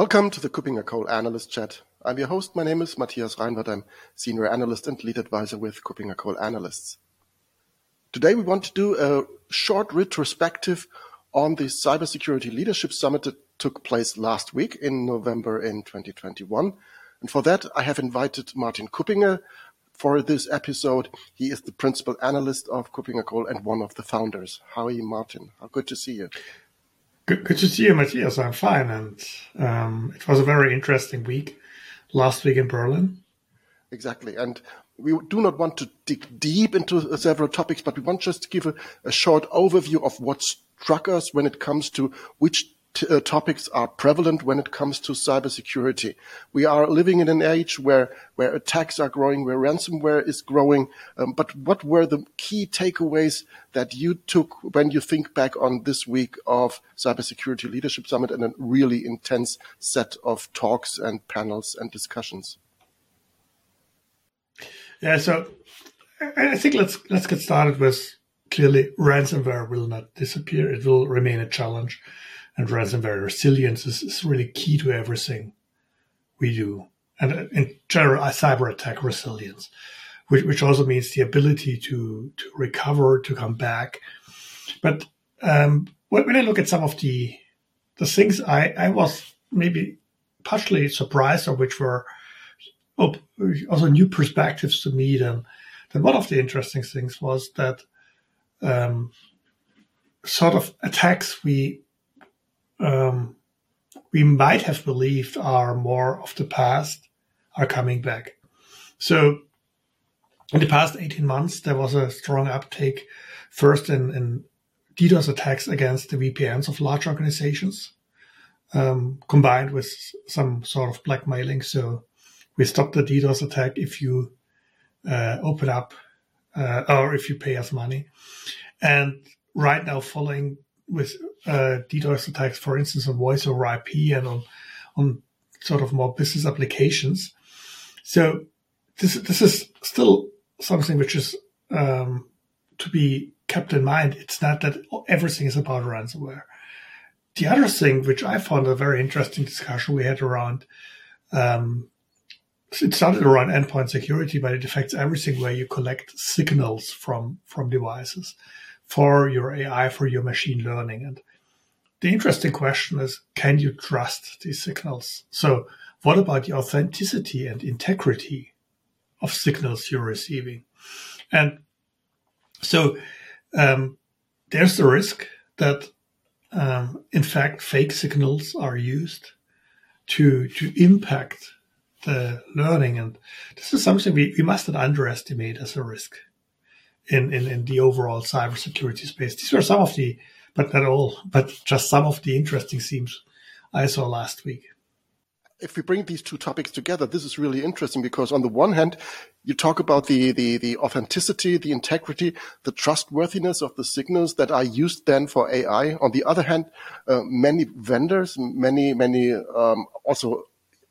Welcome to the KuppingerCole Analyst Chat. I'm your host. My name is Matthias Reinwarth. I'm Senior Analyst and Lead Advisor with KuppingerCole Analysts. Today we want to do a short retrospective on the Cybersecurity Leadership Summit that took place last week in November in 2021. And for that, I have invited Martin Kuppinger for this episode. He is the principal analyst of KuppingerCole and one of the founders. How are you, Martin? How good to see you. Good, good to see you, Matthias. I'm fine, and um, it was a very interesting week last week in Berlin. Exactly, and we do not want to dig deep into several topics, but we want just to give a, a short overview of what struck us when it comes to which uh, topics are prevalent when it comes to cybersecurity. We are living in an age where, where attacks are growing, where ransomware is growing. Um, but what were the key takeaways that you took when you think back on this week of Cybersecurity Leadership Summit and a really intense set of talks and panels and discussions? Yeah, so I think let's let's get started with clearly ransomware will not disappear. It will remain a challenge and ransomware resilience is, is really key to everything we do. And uh, in general, cyber attack resilience, which, which also means the ability to, to recover, to come back. But um, when I look at some of the the things I, I was maybe partially surprised or which were also new perspectives to me, then, then one of the interesting things was that um, sort of attacks we um, we might have believed are more of the past are coming back. So in the past 18 months, there was a strong uptake first in, in DDoS attacks against the VPNs of large organizations, um, combined with some sort of blackmailing. So we stop the DDoS attack if you uh, open up uh, or if you pay us money. And right now, following with uh, DDoS attacks, for instance, on voice over IP and on on sort of more business applications. So this this is still something which is um, to be kept in mind. It's not that everything is about ransomware. The other thing, which I found a very interesting discussion we had around, um, it started around endpoint security, but it affects everything where you collect signals from from devices for your AI, for your machine learning. And the interesting question is, can you trust these signals? So what about the authenticity and integrity of signals you're receiving? And so um, there's the risk that, um, in fact, fake signals are used to to impact the learning, and this is something we, we must not underestimate as a risk in, in, in the overall cybersecurity space. These were some of the, but not all, but just some of the interesting themes I saw last week. If we bring these two topics together, this is really interesting because on the one hand, you talk about the, the, the authenticity, the integrity, the trustworthiness of the signals that are used then for AI. On the other hand, uh, many vendors, many, many um, also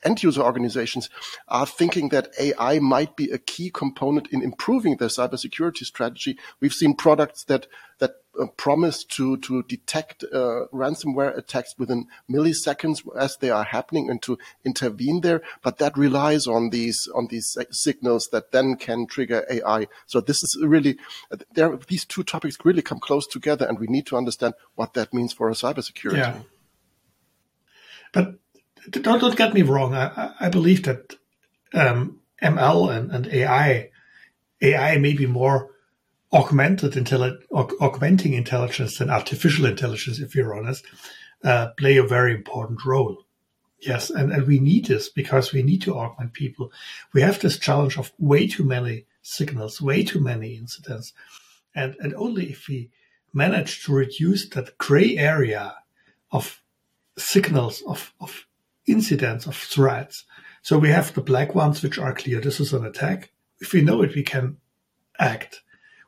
end user organizations are thinking that AI might be a key component in improving their cybersecurity strategy. We've seen products that that uh, promise to to detect uh, ransomware attacks within milliseconds as they are happening and to intervene there, but that relies on these on these signals that then can trigger AI. So this is really there. These two topics really come close together, and we need to understand what that means for our cybersecurity. Yeah. But don't, don't get me wrong. I, I believe that um, ML and, and AI, AI may be more augmented intelligence, augmenting intelligence than artificial intelligence, if you're honest, uh, play a very important role. Yes, and, and we need this because we need to augment people. We have this challenge of way too many signals, way too many incidents. And, and only if we manage to reduce that gray area of signals, of, of incidents of threats. So we have the black ones, which are clear. This is an attack. If we know it, we can act.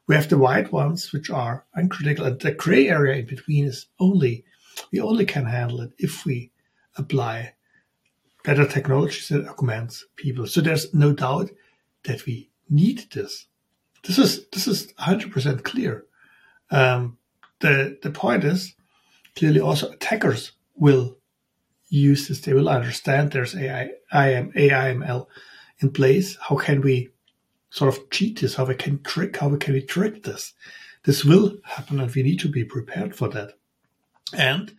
We have the white ones, which are uncritical. And the gray area in between is only, we only can handle it if we apply better technologies that augments people. So there's no doubt that we need this. This is, this is 100% clear. Um, the, the point is clearly also attackers will use this. They will understand there's AI, IM, AIML in place. How can we sort of cheat this? How we can trick? How can we trick this? This will happen, and we need to be prepared for that. And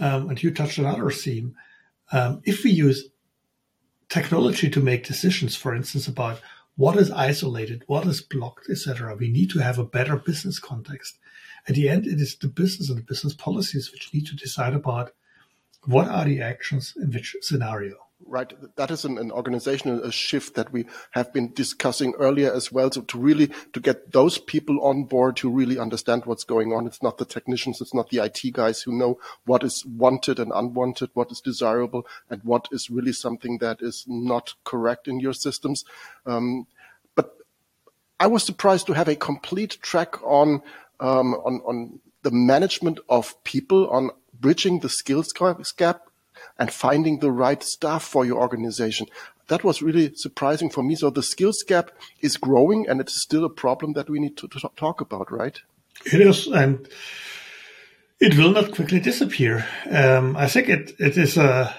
um, and you touched another theme. Um, if we use technology to make decisions, for instance, about what is isolated, what is blocked, etc., we need to have a better business context. At the end, it is the business and the business policies which need to decide about what are the actions in which scenario. Right. That is an, an organizational shift that we have been discussing earlier as well. So to really, to get those people on board to really understand what's going on. It's not the technicians. It's not the IT guys who know what is wanted and unwanted, what is desirable and what is really something that is not correct in your systems. Um, but I was surprised to have a complete track on, um, on, on the management of people on bridging the skills gap and finding the right staff for your organization. That was really surprising for me. So the skills gap is growing and it's still a problem that we need to, to talk about, right? It is. And it will not quickly disappear. Um, I think it, it is a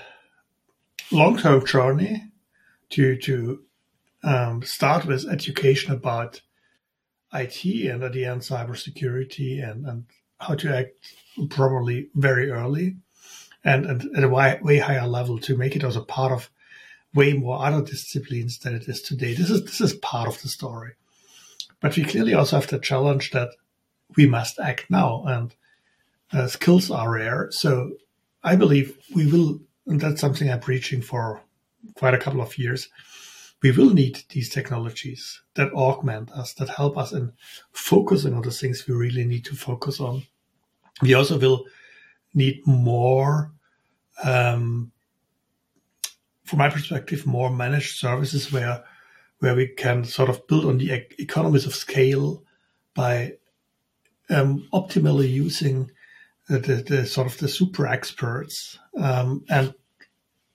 long-term journey to, to um, start with education about IT and at the end cybersecurity and, and how to act properly very early and, and at a way, way higher level to make it as a part of way more other disciplines than it is today. This is this is part of the story. But we clearly also have the challenge that we must act now, and uh, skills are rare. So I believe we will, and that's something I'm preaching for quite a couple of years. We will need these technologies that augment us, that help us in focusing on the things we really need to focus on. We also will need more, um, from my perspective, more managed services where where we can sort of build on the economies of scale by um, optimally using the, the, the, sort of the super experts um, and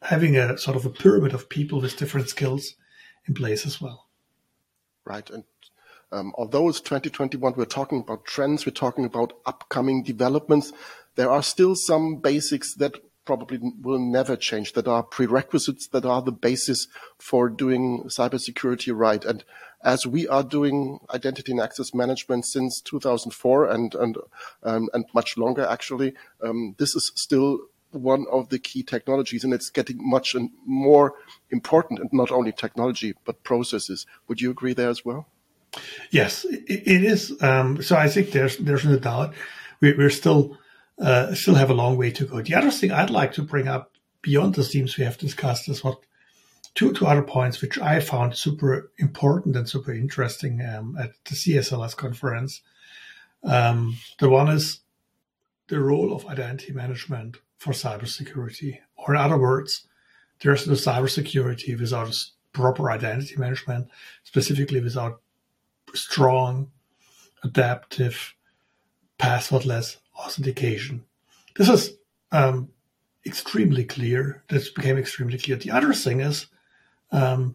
having a sort of a pyramid of people with different skills in place as well. Right, and um, although it's 2021, we're talking about trends, we're talking about upcoming developments there are still some basics that probably will never change, that are prerequisites, that are the basis for doing cybersecurity right. And as we are doing identity and access management since 2004 and and um, and much longer, actually, um, this is still one of the key technologies, and it's getting much more important. And not only technology, but processes. Would you agree there as well? Yes, it is. Um, so I think there's there's no doubt we're still uh, still have a long way to go. The other thing I'd like to bring up beyond the themes we have discussed is what two, two other points which I found super important and super interesting um, at the CSLS conference. Um, the one is the role of identity management for cybersecurity, or in other words, there's no cybersecurity without proper identity management, specifically without strong, adaptive, passwordless authentication. This is um, extremely clear. This became extremely clear. The other thing is um,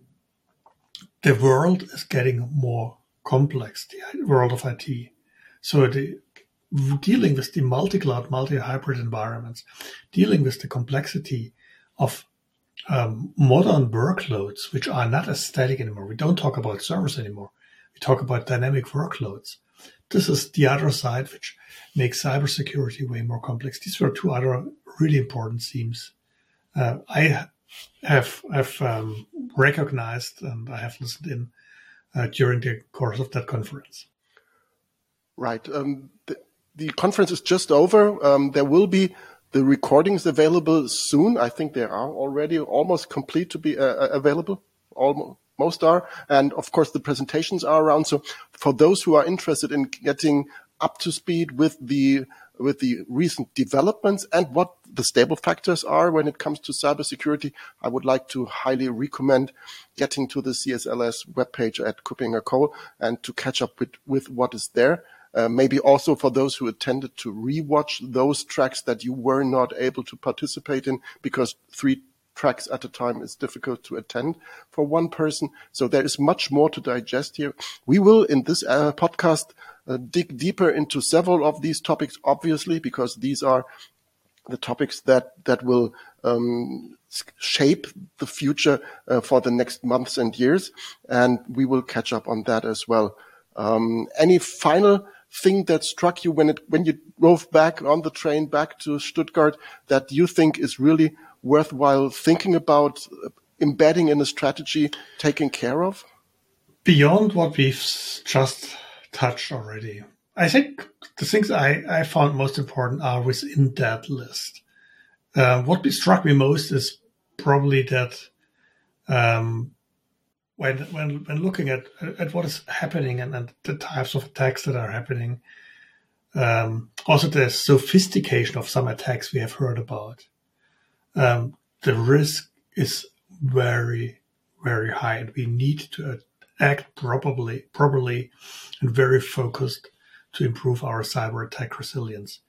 the world is getting more complex, the world of IT. So the, dealing with the multi-cloud, multi-hybrid environments, dealing with the complexity of um, modern workloads, which are not as static anymore. We don't talk about servers anymore. We talk about dynamic workloads. This is the other side, which makes cybersecurity way more complex. These were two other really important themes. Uh, I have have um, recognized and I have listened in uh, during the course of that conference. Right. Um, the, the, conference is just over. Um, there will be the recordings available soon. I think they are already almost complete to be uh, uh available. Almost most are. And of course, the presentations are around. So for those who are interested in getting up to speed with the with the recent developments and what the stable factors are when it comes to cybersecurity, I would like to highly recommend getting to the CSLS webpage at Kuppinger Cole and to catch up with, with what is there. Uh, maybe also for those who attended to rewatch those tracks that you were not able to participate in because three tracks at a time is difficult to attend for one person. So there is much more to digest here. We will in this uh, podcast uh, dig deeper into several of these topics, obviously, because these are the topics that that will um, shape the future uh, for the next months and years, and we will catch up on that as well. Um, any final thing that struck you when it when you drove back on the train back to Stuttgart that you think is really worthwhile thinking about uh, embedding in a strategy, taking care of? Beyond what we've just touched already, I think the things I, I found most important are within that list. Uh, what struck me most is probably that um, when when when looking at at what is happening and, and the types of attacks that are happening, um, also the sophistication of some attacks we have heard about, um, the risk is very very high, and we need to act properly, properly, and very focused to improve our cyber attack resilience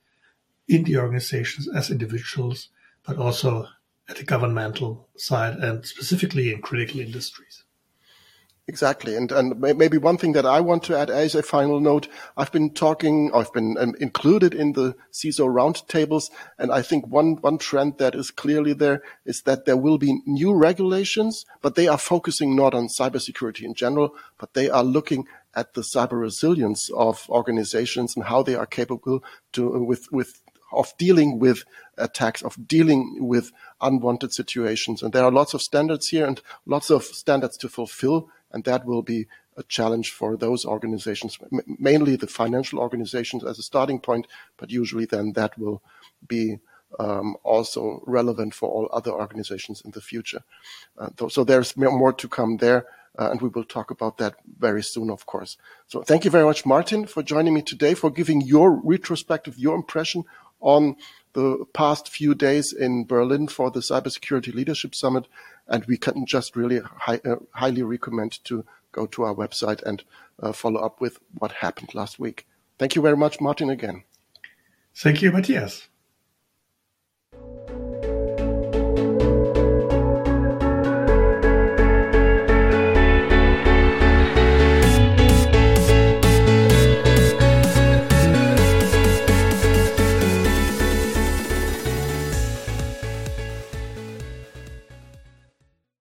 in the organizations as individuals, but also at the governmental side and specifically in critical industries. Exactly. And, and maybe one thing that I want to add as a final note, I've been talking, I've been um, included in the CISO roundtables. And I think one, one trend that is clearly there is that there will be new regulations, but they are focusing not on cybersecurity in general, but they are looking at the cyber resilience of organizations and how they are capable to, with, with, of dealing with attacks, of dealing with unwanted situations. And there are lots of standards here and lots of standards to fulfill and that will be a challenge for those organizations, mainly the financial organizations as a starting point, but usually then that will be um, also relevant for all other organizations in the future. Uh, so there's more to come there, uh, and we will talk about that very soon, of course. So thank you very much, Martin, for joining me today, for giving your retrospective, your impression on the past few days in Berlin for the Cybersecurity Leadership Summit. And we can just really uh, highly recommend to go to our website and uh, follow up with what happened last week. Thank you very much, Martin, again. Thank you, Matthias.